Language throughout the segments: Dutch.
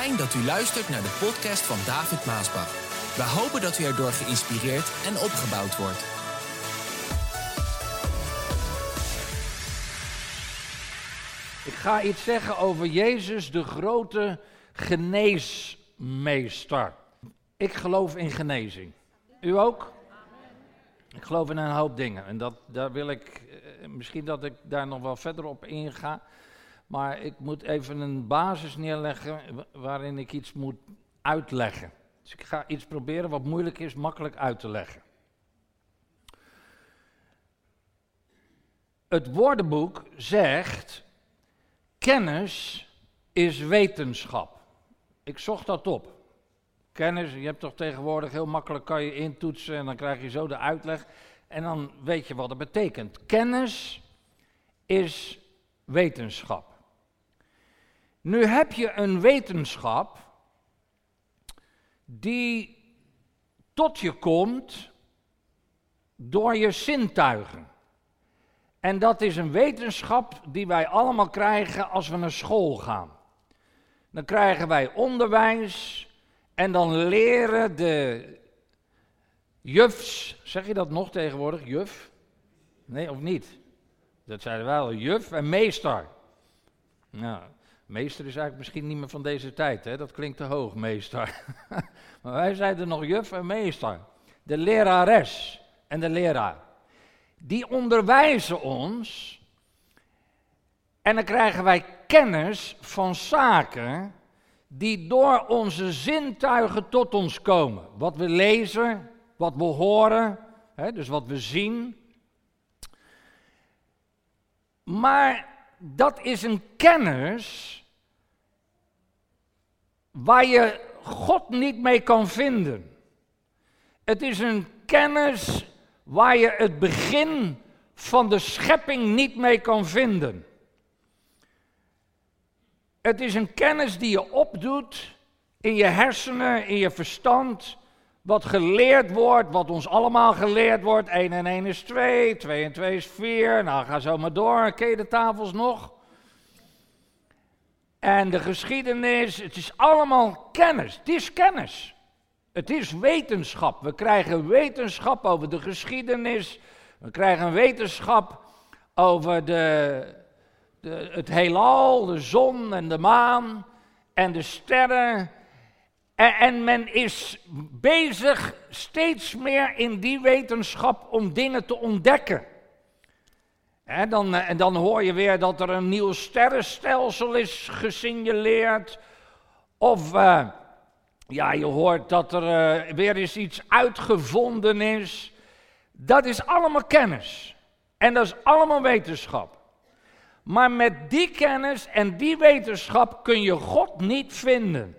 Fijn dat u luistert naar de podcast van David Maasbach. We hopen dat u erdoor geïnspireerd en opgebouwd wordt. Ik ga iets zeggen over Jezus, de grote geneesmeester. Ik geloof in genezing. U ook? Ik geloof in een hoop dingen. En dat, daar wil ik, eh, misschien dat ik daar nog wel verder op inga. Maar ik moet even een basis neerleggen waarin ik iets moet uitleggen. Dus ik ga iets proberen wat moeilijk is, makkelijk uit te leggen. Het woordenboek zegt: kennis is wetenschap. Ik zocht dat op. Kennis, je hebt toch tegenwoordig heel makkelijk kan je intoetsen en dan krijg je zo de uitleg en dan weet je wat het betekent. Kennis is wetenschap. Nu heb je een wetenschap die tot je komt door je zintuigen. En dat is een wetenschap die wij allemaal krijgen als we naar school gaan. Dan krijgen wij onderwijs en dan leren de jufs, zeg je dat nog tegenwoordig, juf? Nee, of niet? Dat zeiden wij wel, juf en meester. Nou, Meester is eigenlijk misschien niet meer van deze tijd, hè? dat klinkt te hoog, meester. maar wij zeiden nog juf en meester. De lerares en de leraar. Die onderwijzen ons en dan krijgen wij kennis van zaken die door onze zintuigen tot ons komen. Wat we lezen, wat we horen, hè, dus wat we zien. Maar dat is een kennis waar je God niet mee kan vinden. Het is een kennis waar je het begin van de schepping niet mee kan vinden. Het is een kennis die je opdoet in je hersenen, in je verstand, wat geleerd wordt, wat ons allemaal geleerd wordt. 1 en 1 is 2, 2 en 2 is 4, nou ga zo maar door, ken de tafels nog? En de geschiedenis, het is allemaal kennis. Het is kennis. Het is wetenschap. We krijgen wetenschap over de geschiedenis. We krijgen wetenschap over de, de, het heelal, de zon en de maan en de sterren. En, en men is bezig steeds meer in die wetenschap om dingen te ontdekken dan, eh, en dan hoor je weer dat er een nieuw sterrenstelsel is gesignaleerd. Of uh, ja, je hoort dat er uh, weer eens iets uitgevonden is. Dat is allemaal kennis. En dat is allemaal wetenschap. Maar met die kennis en die wetenschap kun je God niet vinden.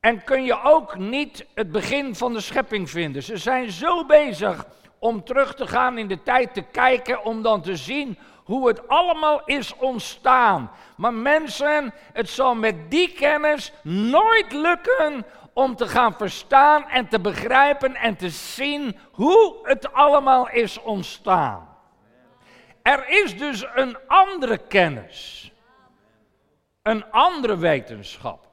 En kun je ook niet het begin van de schepping vinden. Ze zijn zo bezig om terug te gaan in de tijd te kijken, om dan te zien hoe het allemaal is ontstaan. Maar mensen, het zal met die kennis nooit lukken om te gaan verstaan en te begrijpen en te zien hoe het allemaal is ontstaan. Er is dus een andere kennis, een andere wetenschap.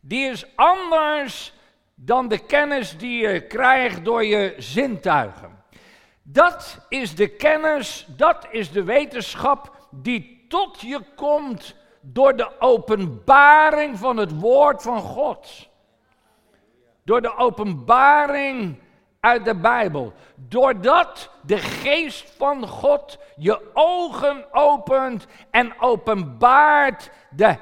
Die is anders dan de kennis die je krijgt door je zintuigen. Dat is de kennis, dat is de wetenschap die tot je komt door de openbaring van het woord van God. Door de openbaring uit de Bijbel. Doordat de geest van God je ogen opent en openbaart de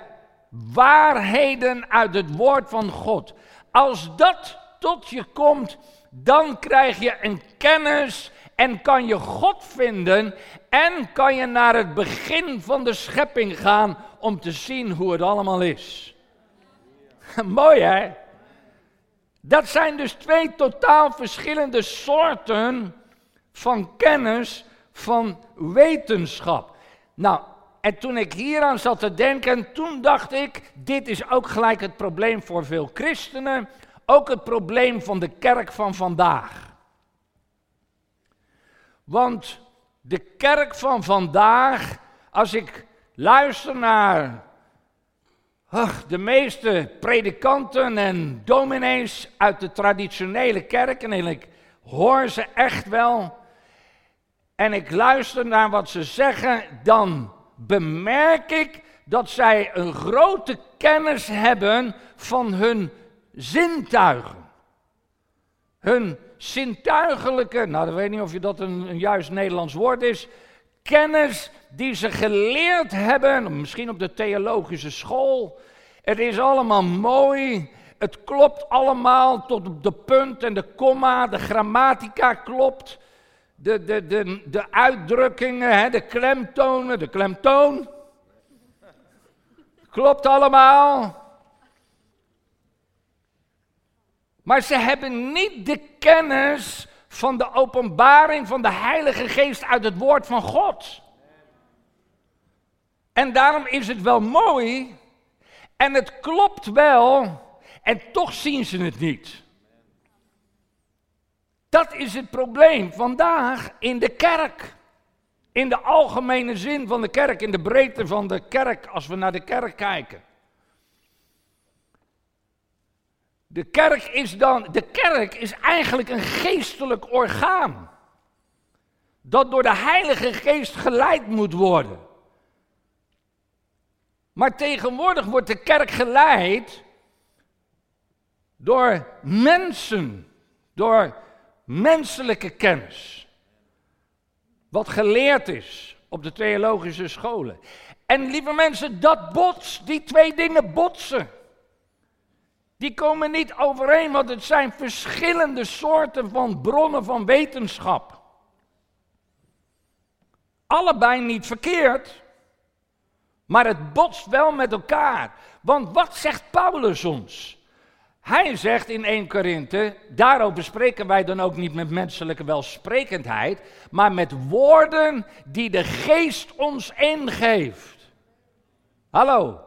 waarheden uit het woord van God. Als dat tot je komt, dan krijg je een kennis en kan je God vinden en kan je naar het begin van de schepping gaan om te zien hoe het allemaal is. Mooi hè? Dat zijn dus twee totaal verschillende soorten van kennis, van wetenschap. Nou, en toen ik hieraan zat te denken, toen dacht ik, dit is ook gelijk het probleem voor veel christenen, ook het probleem van de kerk van vandaag. Want de kerk van vandaag, als ik luister naar Ach, de meeste predikanten en dominees uit de traditionele kerk, en ik hoor ze echt wel, en ik luister naar wat ze zeggen, dan bemerk ik dat zij een grote kennis hebben van hun zintuigen. Hun zintuigelijke, nou ik weet niet of je dat een, een juist Nederlands woord is, kennis die ze geleerd hebben, misschien op de theologische school. Het is allemaal mooi, het klopt allemaal tot op de punt en de komma, de grammatica klopt, de, de, de, de uitdrukkingen, hè, de klemtonen, de klemtoon. Klopt allemaal. Maar ze hebben niet de kennis van de openbaring van de Heilige Geest uit het woord van God. En daarom is het wel mooi en het klopt wel en toch zien ze het niet. Dat is het probleem vandaag in de kerk. In de algemene zin van de kerk, in de breedte van de kerk, als we naar de kerk kijken. De kerk is dan, de kerk is eigenlijk een geestelijk orgaan. Dat door de Heilige Geest geleid moet worden. Maar tegenwoordig wordt de kerk geleid door mensen, door menselijke kennis. Wat geleerd is op de theologische scholen. En lieve mensen, dat botst, die twee dingen botsen. Die komen niet overeen, want het zijn verschillende soorten van bronnen van wetenschap. Allebei niet verkeerd, maar het botst wel met elkaar. Want wat zegt Paulus ons? Hij zegt in 1 Korinthe, daarover spreken wij dan ook niet met menselijke welsprekendheid, maar met woorden die de geest ons ingeeft. Hallo,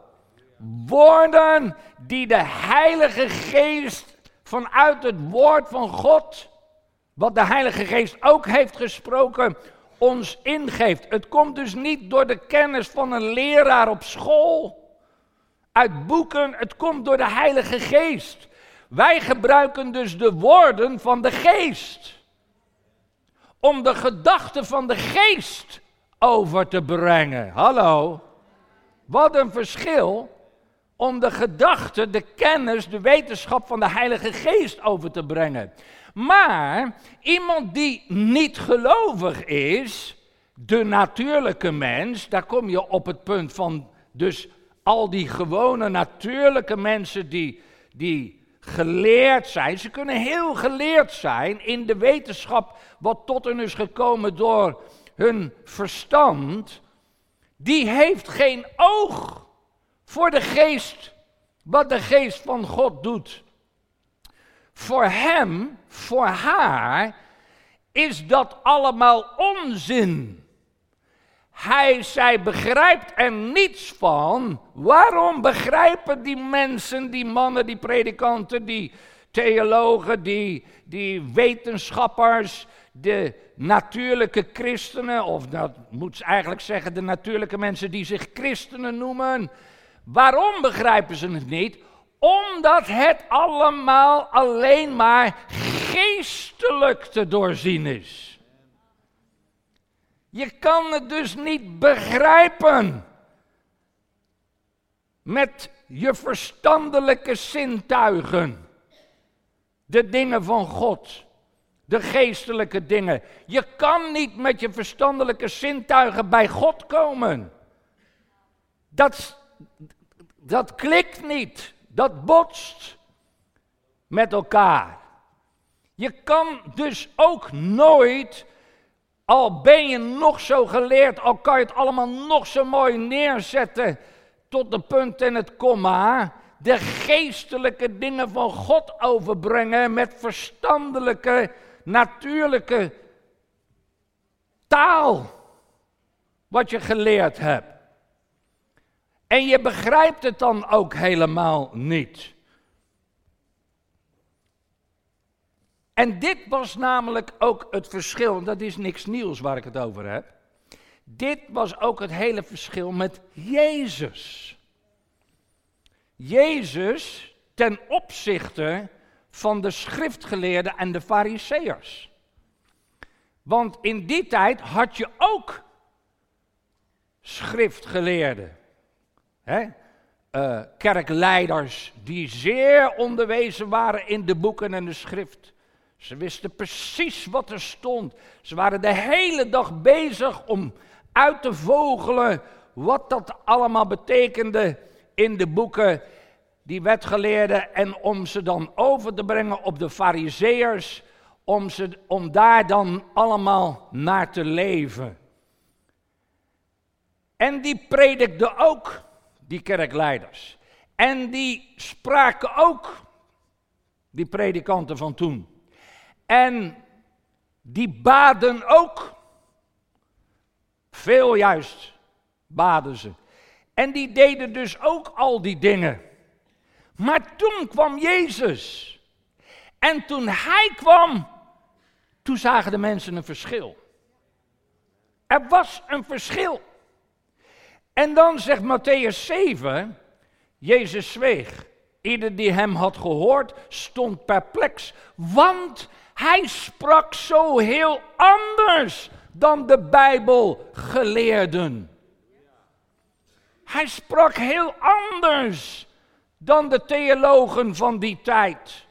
woorden die de Heilige Geest vanuit het woord van God, wat de Heilige Geest ook heeft gesproken, ons ingeeft. Het komt dus niet door de kennis van een leraar op school, uit boeken, het komt door de Heilige Geest. Wij gebruiken dus de woorden van de Geest. Om de gedachten van de Geest over te brengen. Hallo. Wat een verschil om de gedachte, de kennis, de wetenschap van de Heilige Geest over te brengen. Maar iemand die niet gelovig is, de natuurlijke mens, daar kom je op het punt van dus al die gewone natuurlijke mensen die, die geleerd zijn. Ze kunnen heel geleerd zijn in de wetenschap wat tot hen is gekomen door hun verstand. Die heeft geen oog voor de geest, wat de geest van God doet. Voor hem, voor haar, is dat allemaal onzin. Hij, zij begrijpt er niets van. Waarom begrijpen die mensen, die mannen, die predikanten, die theologen, die, die wetenschappers, de natuurlijke christenen, of dat moet eigenlijk zeggen de natuurlijke mensen die zich christenen noemen. Waarom begrijpen ze het niet? Omdat het allemaal alleen maar geestelijk te doorzien is. Je kan het dus niet begrijpen met je verstandelijke zintuigen. De dingen van God, de geestelijke dingen. Je kan niet met je verstandelijke zintuigen bij God komen. Dat, dat klikt niet, dat botst met elkaar. Je kan dus ook nooit, al ben je nog zo geleerd, al kan je het allemaal nog zo mooi neerzetten tot de punt en het komma, de geestelijke dingen van God overbrengen met verstandelijke, natuurlijke taal, wat je geleerd hebt. En je begrijpt het dan ook helemaal niet. En dit was namelijk ook het verschil, en dat is niks nieuws waar ik het over heb. Dit was ook het hele verschil met Jezus. Jezus ten opzichte van de schriftgeleerden en de fariseërs. Want in die tijd had je ook schriftgeleerden. Hè? Uh, kerkleiders die zeer onderwezen waren in de boeken en de schrift. Ze wisten precies wat er stond. Ze waren de hele dag bezig om uit te vogelen wat dat allemaal betekende in de boeken, die wetgeleerden, en om ze dan over te brengen op de fariseërs, om, ze, om daar dan allemaal naar te leven. En die predikten ook, die kerkleiders. En die spraken ook, die predikanten van toen. En die baden ook. Veel juist baden ze. En die deden dus ook al die dingen. Maar toen kwam Jezus. En toen hij kwam, toen zagen de mensen een verschil. Er was een verschil. En dan zegt Matthäus 7, Jezus zweeg. Ieder die hem had gehoord, stond perplex, want hij sprak zo heel anders dan de Bijbelgeleerden. Hij sprak heel anders dan de theologen van die tijd.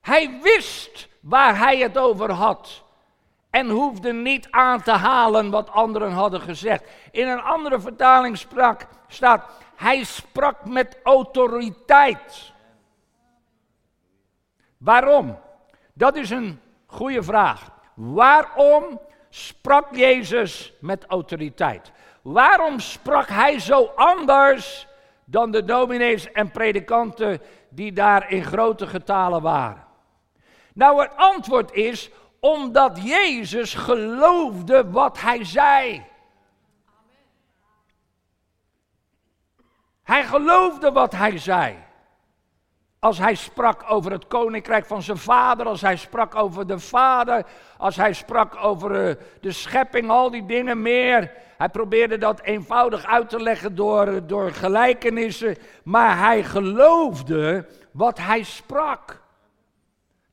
Hij wist waar hij het over had en hoefde niet aan te halen wat anderen hadden gezegd. In een andere vertaling sprak, staat, hij sprak met autoriteit. Waarom? Dat is een goede vraag. Waarom sprak Jezus met autoriteit? Waarom sprak hij zo anders dan de dominees en predikanten die daar in grote getalen waren? Nou, het antwoord is omdat Jezus geloofde wat hij zei. Hij geloofde wat hij zei. Als hij sprak over het koninkrijk van zijn vader, als hij sprak over de vader, als hij sprak over eh, de schepping, al die dingen meer. Hij probeerde dat eenvoudig uit te leggen door, door gelijkenissen, maar hij geloofde wat hij sprak.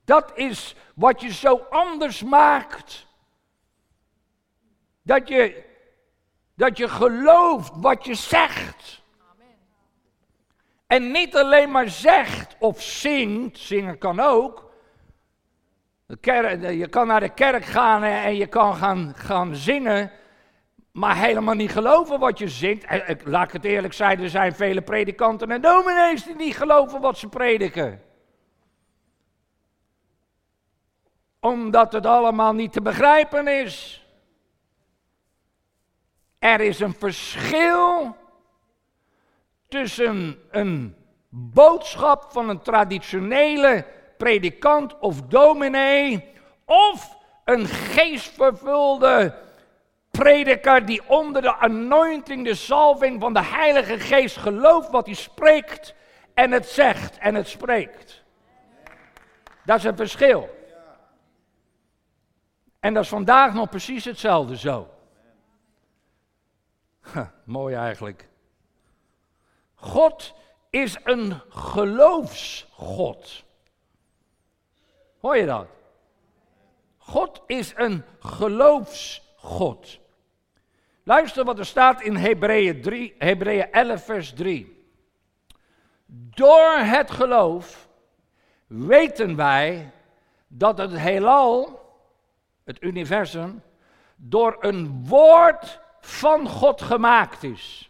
Dat is wat je zo anders maakt. Dat je, dat je gelooft wat je zegt. En niet alleen maar zegt of zingt, zingen kan ook. je kan naar de kerk gaan en je kan gaan, gaan zingen, maar helemaal niet geloven wat je zingt. Laat ik het eerlijk zijn, er zijn vele predikanten en dominees die niet geloven wat ze prediken. Omdat het allemaal niet te begrijpen is. Er is een verschil tussen een boodschap van een traditionele predikant of dominee of een geestvervulde prediker die onder de anointing, de salving van de Heilige Geest gelooft wat hij spreekt en het zegt en het spreekt. Dat is een verschil. En dat is vandaag nog precies hetzelfde zo. mooi eigenlijk. God is een geloofsgod. Hoor je dat? God is een geloofsgod. Luister wat er staat in Hebreeën, 3, Hebreeën 11, vers 3. Door het geloof weten wij dat het heelal, het universum, door een woord van God gemaakt is.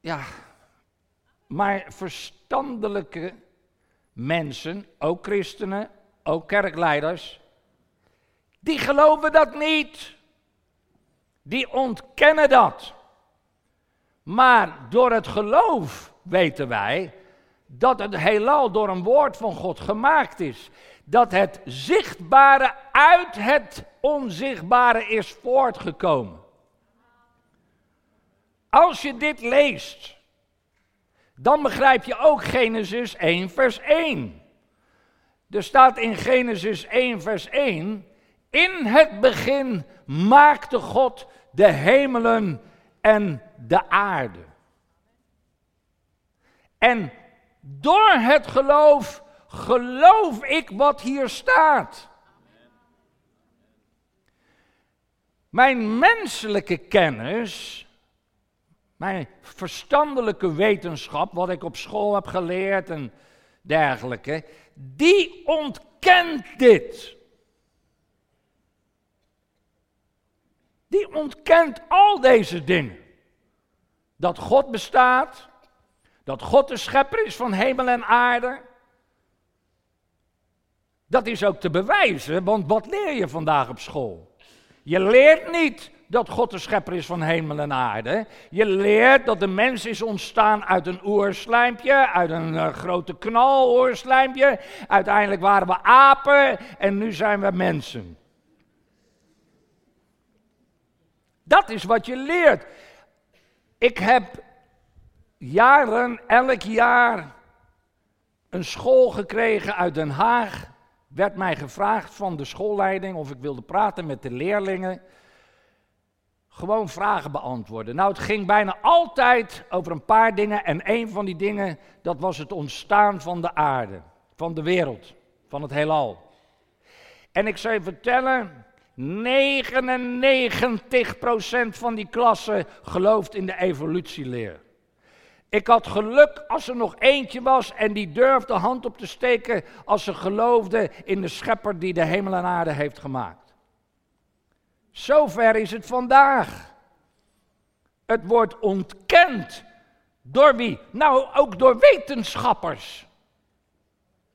Ja, maar verstandelijke mensen, ook christenen, ook kerkleiders, die geloven dat niet. Die ontkennen dat. Maar door het geloof weten wij dat het heelal door een woord van God gemaakt is. Dat het zichtbare uit het onzichtbare is voortgekomen. Als je dit leest, dan begrijp je ook Genesis 1, vers 1. Er staat in Genesis 1, vers 1: In het begin maakte God de hemelen en de aarde. En door het geloof geloof ik wat hier staat. Mijn menselijke kennis, mijn verstandelijke wetenschap, wat ik op school heb geleerd en dergelijke, die ontkent dit. Die ontkent al deze dingen. Dat God bestaat, dat God de schepper is van hemel en aarde. Dat is ook te bewijzen, want wat leer je vandaag op school? Je leert niet dat God de schepper is van hemel en aarde. Je leert dat de mens is ontstaan uit een oerslijmpje, uit een uh, grote knal oerslijmpje. Uiteindelijk waren we apen en nu zijn we mensen. Dat is wat je leert. Ik heb jaren, elk jaar, een school gekregen uit Den Haag. Werd mij gevraagd van de schoolleiding of ik wilde praten met de leerlingen. Gewoon vragen beantwoorden. Nou, het ging bijna altijd over een paar dingen. En een van die dingen, dat was het ontstaan van de aarde, van de wereld, van het heelal. En ik zou je vertellen, 99% van die klasse gelooft in de evolutieleer. Ik had geluk als er nog eentje was en die durfde hand op te steken als ze geloofde in de schepper die de hemel en aarde heeft gemaakt. Zover is het vandaag. Het wordt ontkend. Door wie? Nou, ook door wetenschappers.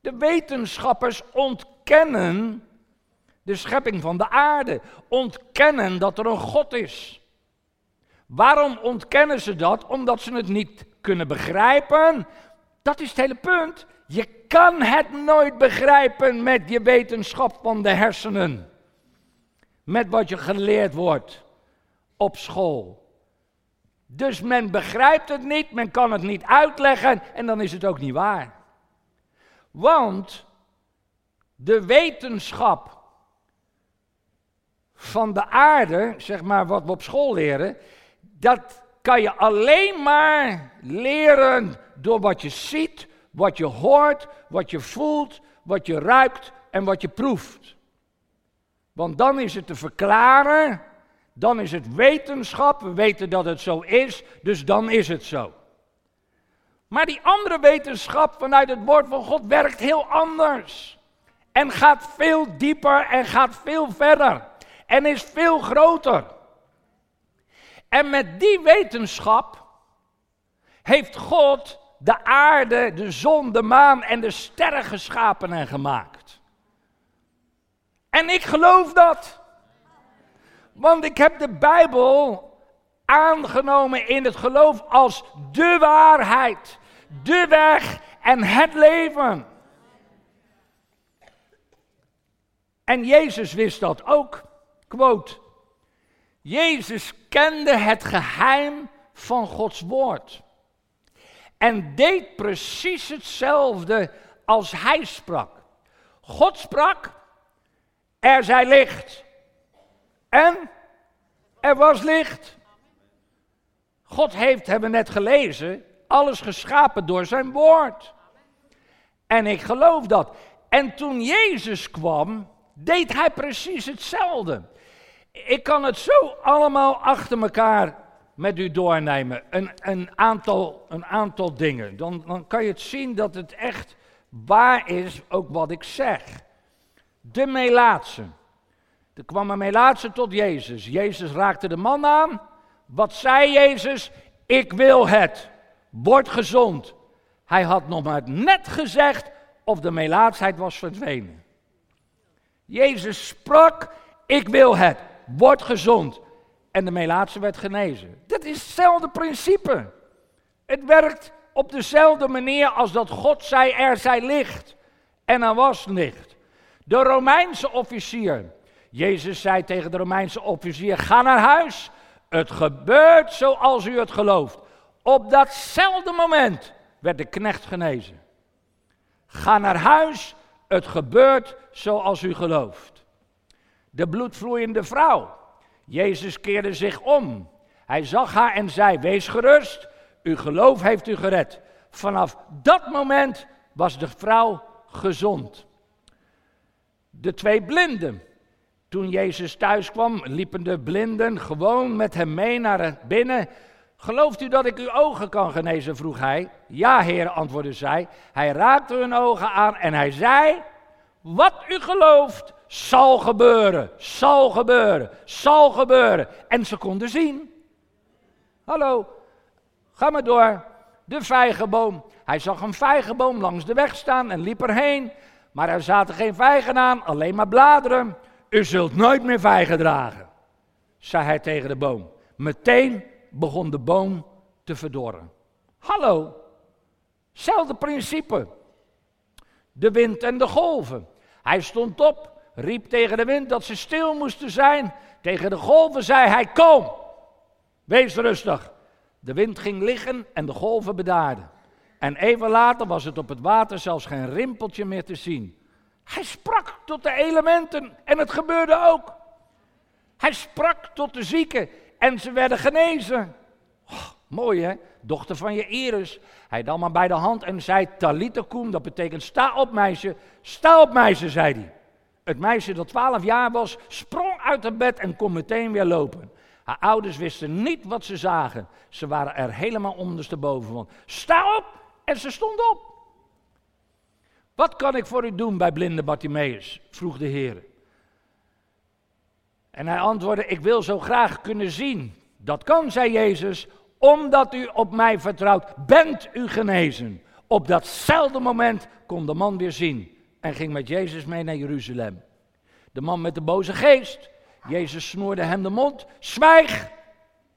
De wetenschappers ontkennen de schepping van de aarde, ontkennen dat er een God is. Waarom ontkennen ze dat? Omdat ze het niet kunnen begrijpen. Dat is het hele punt. Je kan het nooit begrijpen met je wetenschap van de hersenen. Met wat je geleerd wordt op school. Dus men begrijpt het niet, men kan het niet uitleggen en dan is het ook niet waar. Want de wetenschap van de aarde, zeg maar wat we op school leren, dat kan je alleen maar leren door wat je ziet, wat je hoort, wat je voelt, wat je ruikt en wat je proeft. Want dan is het te verklaren, dan is het wetenschap, we weten dat het zo is, dus dan is het zo. Maar die andere wetenschap vanuit het woord van God werkt heel anders. En gaat veel dieper en gaat veel verder en is veel groter. En met die wetenschap heeft God de aarde, de zon, de maan en de sterren geschapen en gemaakt. En ik geloof dat. Want ik heb de Bijbel aangenomen in het geloof als de waarheid, de weg en het leven. En Jezus wist dat ook. Quote. Jezus kende het geheim van Gods woord. En deed precies hetzelfde als hij sprak. God sprak, er zij licht. En er was licht. God heeft, hebben we net gelezen, alles geschapen door zijn woord. En ik geloof dat. En toen Jezus kwam, deed hij precies hetzelfde. Ik kan het zo allemaal achter elkaar met u doornemen. Een, een, aantal, een aantal dingen. Dan, dan kan je het zien dat het echt waar is, ook wat ik zeg. De Melaatse. Er kwam een Melaatse tot Jezus. Jezus raakte de man aan. Wat zei Jezus? Ik wil het. Word gezond. Hij had nog maar net gezegd of de melaatsheid was verdwenen. Jezus sprak, ik wil het wordt gezond. En de melaatse werd genezen. Dat is hetzelfde principe. Het werkt op dezelfde manier als dat God zei, er zij licht. En er was licht. De Romeinse officier. Jezus zei tegen de Romeinse officier, ga naar huis. Het gebeurt zoals u het gelooft. Op datzelfde moment werd de knecht genezen. Ga naar huis, het gebeurt zoals u gelooft de bloedvloeiende vrouw. Jezus keerde zich om. Hij zag haar en zei: Wees gerust, uw geloof heeft u gered. Vanaf dat moment was de vrouw gezond. De twee blinden. Toen Jezus thuis kwam, liepen de blinden gewoon met hem mee naar binnen. Gelooft u dat ik uw ogen kan genezen? vroeg hij. Ja, heer, antwoordde zij. Hij raakte hun ogen aan en hij zei: Wat u gelooft, zal gebeuren, zal gebeuren, zal gebeuren. En ze konden zien. Hallo, ga maar door. De vijgenboom. Hij zag een vijgenboom langs de weg staan en liep erheen. Maar er zaten geen vijgen aan, alleen maar bladeren. U zult nooit meer vijgen dragen, zei hij tegen de boom. Meteen begon de boom te verdorren. Hallo, hetzelfde principe. De wind en de golven. Hij stond op, riep tegen de wind dat ze stil moesten zijn. Tegen de golven zei hij: Kom, wees rustig. De wind ging liggen en de golven bedaarden. En even later was het op het water zelfs geen rimpeltje meer te zien. Hij sprak tot de elementen en het gebeurde ook. Hij sprak tot de zieken en ze werden genezen. Oh, mooi hè, dochter van je Iris. Hij nam maar bij de hand en zei talitekum, dat betekent sta op meisje. Sta op meisje, zei hij. Het meisje dat twaalf jaar was, sprong uit het bed en kon meteen weer lopen. Haar ouders wisten niet wat ze zagen. Ze waren er helemaal ondersteboven van. Sta op! En ze stond op. Wat kan ik voor u doen bij blinde Bartimaeus? vroeg de Heer. En hij antwoordde: Ik wil zo graag kunnen zien. Dat kan, zei Jezus, omdat u op mij vertrouwt, bent u genezen. Op datzelfde moment kon de man weer zien en ging met Jezus mee naar Jeruzalem. De man met de boze geest, Jezus snoerde hem de mond. Zwijg,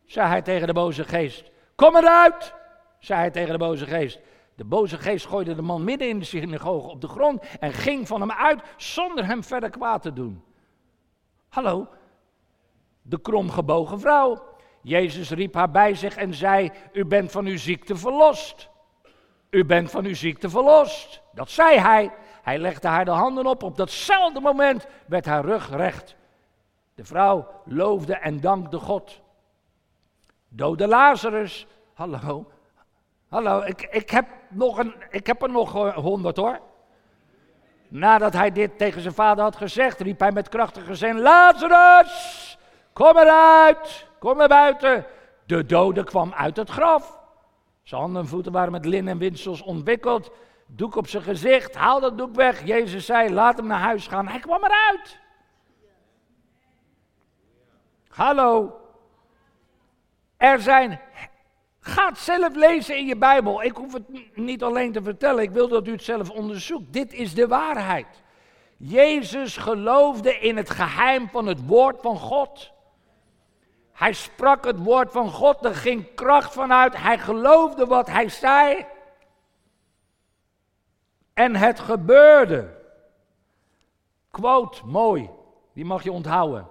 zei hij tegen de boze geest. Kom eruit, zei hij tegen de boze geest. De boze geest gooide de man midden in de synagoge op de grond en ging van hem uit zonder hem verder kwaad te doen. Hallo, de kromgebogen vrouw. Jezus riep haar bij zich en zei: U bent van uw ziekte verlost. U bent van uw ziekte verlost. Dat zei hij. Hij legde haar de handen op. Op datzelfde moment werd haar rug recht. De vrouw loofde en dankte God. Dode Lazarus. Hallo. Hallo, ik, ik, heb, nog een, ik heb er nog honderd hoor. Nadat hij dit tegen zijn vader had gezegd, riep hij met krachtige zin: Lazarus, kom eruit, kom naar buiten. De dode kwam uit het graf. Zijn handen en voeten waren met linnen en windsels ontwikkeld. Doek op zijn gezicht, haal dat doek weg. Jezus zei: Laat hem naar huis gaan. Hij kwam eruit. Hallo. Er zijn. Ga het zelf lezen in je Bijbel. Ik hoef het niet alleen te vertellen. Ik wil dat u het zelf onderzoekt. Dit is de waarheid. Jezus geloofde in het geheim van het woord van God. Hij sprak het woord van God, er ging kracht vanuit. Hij geloofde wat hij zei. En het gebeurde. Quote, mooi, die mag je onthouden.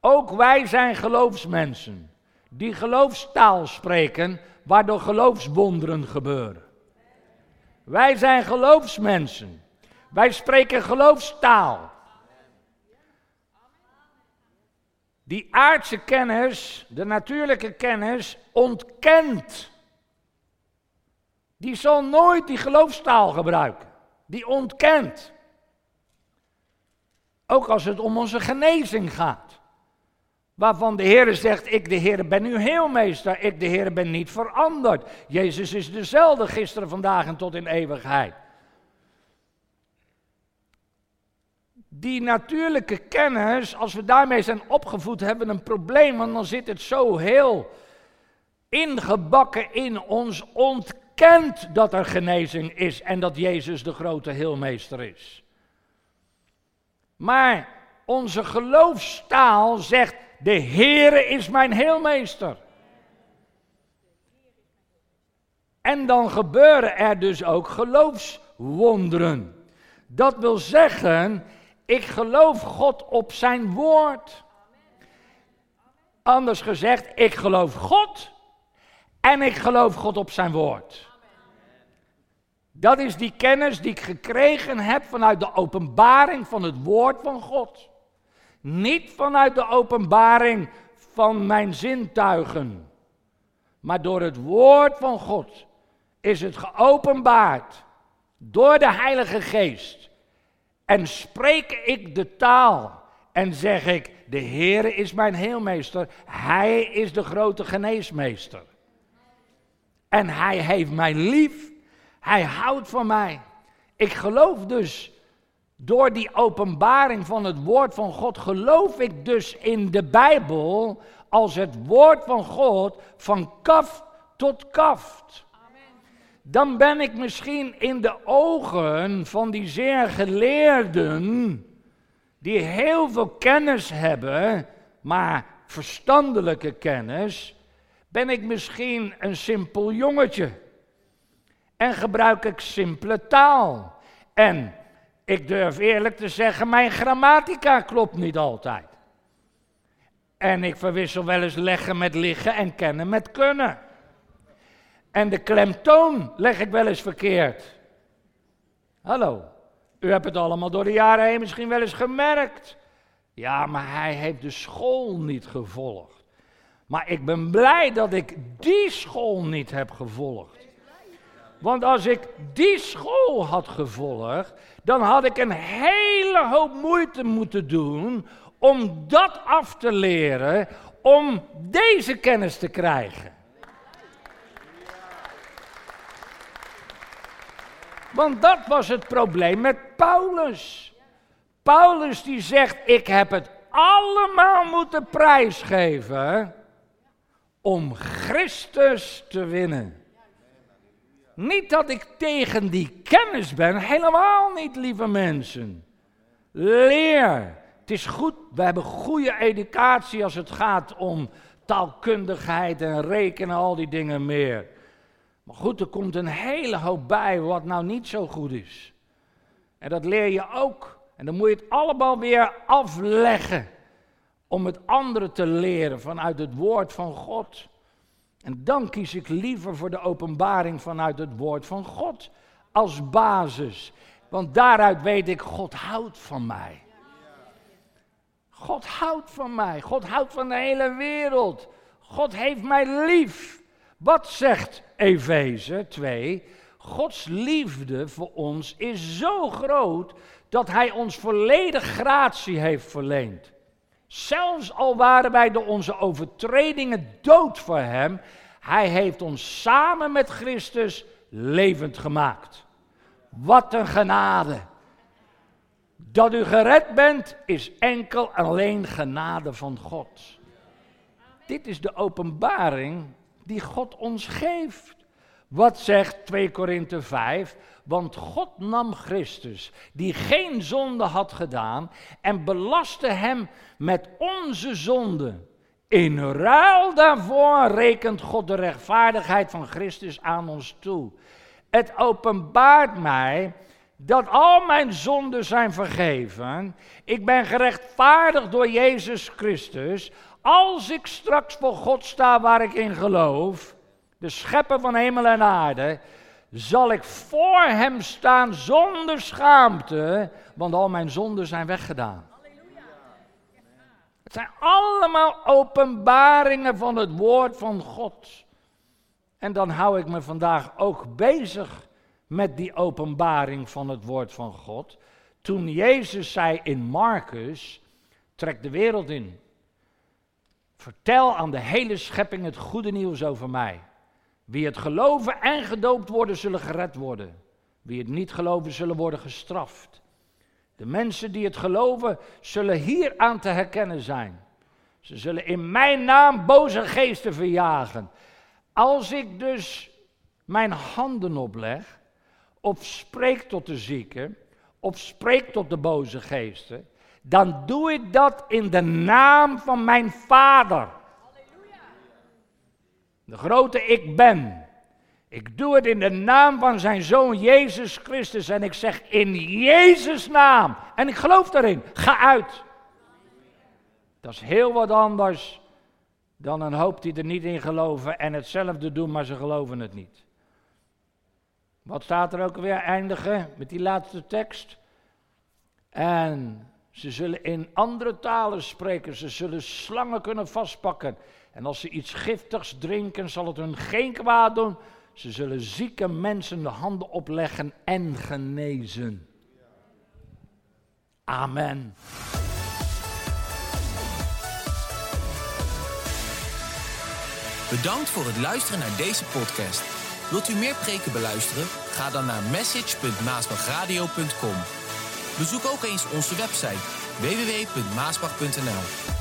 Ook wij zijn geloofsmensen die geloofstaal spreken, waardoor geloofswonderen gebeuren. Wij zijn geloofsmensen. Wij spreken geloofstaal. Die aardse kennis, de natuurlijke kennis, ontkent. Die zal nooit die geloofstaal gebruiken. Die ontkent. Ook als het om onze genezing gaat. Waarvan de Heer zegt, ik de Heer ben uw heelmeester, ik de Heer ben niet veranderd. Jezus is dezelfde gisteren, vandaag en tot in eeuwigheid. Die natuurlijke kennis, als we daarmee zijn opgevoed, hebben een probleem, want dan zit het zo heel ingebakken in ons, ontkent dat er genezing is en dat Jezus de grote heelmeester is. Maar onze geloofstaal zegt, de Heere is mijn heelmeester. En dan gebeuren er dus ook geloofswonderen. Dat wil zeggen, ik geloof God op zijn woord. Anders gezegd, ik geloof God en ik geloof God op zijn woord. Dat is die kennis die ik gekregen heb vanuit de openbaring van het woord van God. Niet vanuit de openbaring van mijn zintuigen. maar door het woord van God is het geopenbaard door de Heilige Geest. En spreek ik de taal en zeg ik, de Heere is mijn heelmeester, Hij is de grote geneesmeester. En Hij heeft mij lief, Hij houdt van mij. Ik geloof dus, door die openbaring van het woord van God, geloof ik dus in de Bijbel als het woord van God van kaf tot kaft. Dan ben ik misschien in de ogen van die zeer geleerden, die heel veel kennis hebben, maar verstandelijke kennis, ben ik misschien een simpel jongetje. En gebruik ik simpele taal. En ik durf eerlijk te zeggen, mijn grammatica klopt niet altijd. En ik verwissel wel eens leggen met liggen en kennen met kunnen. En de klemtoon leg ik wel eens verkeerd. Hallo, u hebt het allemaal door de jaren heen misschien wel eens gemerkt. Ja, maar hij heeft de school niet gevolgd. Maar ik ben blij dat ik die school niet heb gevolgd. Want als ik die school had gevolgd, dan had ik een hele hoop moeite moeten doen om dat af te leren, om deze kennis te krijgen. Want dat was het probleem met Paulus. Paulus die zegt, ik heb het allemaal moeten prijsgeven om Christus te winnen. Niet dat ik tegen die kennis ben, helemaal niet, lieve mensen. Leer. Het is goed, we hebben goede educatie als het gaat om taalkundigheid en rekenen, al die dingen meer. Maar goed, er komt een hele hoop bij wat nou niet zo goed is. En dat leer je ook. En dan moet je het allemaal weer afleggen om het andere te leren vanuit het woord van God. En dan kies ik liever voor de openbaring vanuit het woord van God als basis. Want daaruit weet ik, God houdt van mij. God houdt van mij. God houdt van de hele wereld. God heeft mij lief. Wat zegt Efeze 2? Gods liefde voor ons is zo groot dat Hij ons volledig gratie heeft verleend. Zelfs al waren wij door onze overtredingen dood voor Hem, Hij heeft ons samen met Christus levend gemaakt. Wat een genade. Dat u gered bent, is enkel alleen genade van God. Dit is de openbaring die God ons geeft. Wat zegt 2 Korinthe 5? Want God nam Christus, die geen zonde had gedaan, en belastte hem met onze zonde. In ruil daarvoor rekent God de rechtvaardigheid van Christus aan ons toe. Het openbaart mij dat al mijn zonden zijn vergeven. Ik ben gerechtvaardigd door Jezus Christus. Als ik straks voor God sta waar ik in geloof, de schepper van hemel en aarde, zal ik voor hem staan zonder schaamte, want al mijn zonden zijn weggedaan. Het zijn allemaal openbaringen van het woord van God. En dan hou ik me vandaag ook bezig met die openbaring van het woord van God. Toen Jezus zei in Marcus, trek de wereld in. Vertel aan de hele schepping het goede nieuws over mij. Wie het geloven en gedoopt worden, zullen gered worden. Wie het niet geloven, zullen worden gestraft. De mensen die het geloven, zullen hier aan te herkennen zijn. Ze zullen in mijn naam boze geesten verjagen. Als ik dus mijn handen opleg, of spreek tot de zieken, of spreek tot de boze geesten, dan doe ik dat in de naam van mijn Vader. De grote ik ben. Ik doe het in de naam van zijn zoon Jezus Christus en ik zeg in Jezus naam. En ik geloof daarin. Ga uit. Dat is heel wat anders dan een hoop die er niet in geloven en hetzelfde doen, maar ze geloven het niet. Wat staat er ook weer eindigen met die laatste tekst? En Ze zullen in andere talen spreken. Ze zullen slangen kunnen vastpakken. En als ze iets giftigs drinken, zal het hun geen kwaad doen. Ze zullen zieke mensen de handen opleggen en genezen. Amen. Bedankt voor het luisteren naar deze podcast. Wilt u meer preken beluisteren? Ga dan naar message.maasbachradio.com. Bezoek ook eens onze website www.maasbach.nl.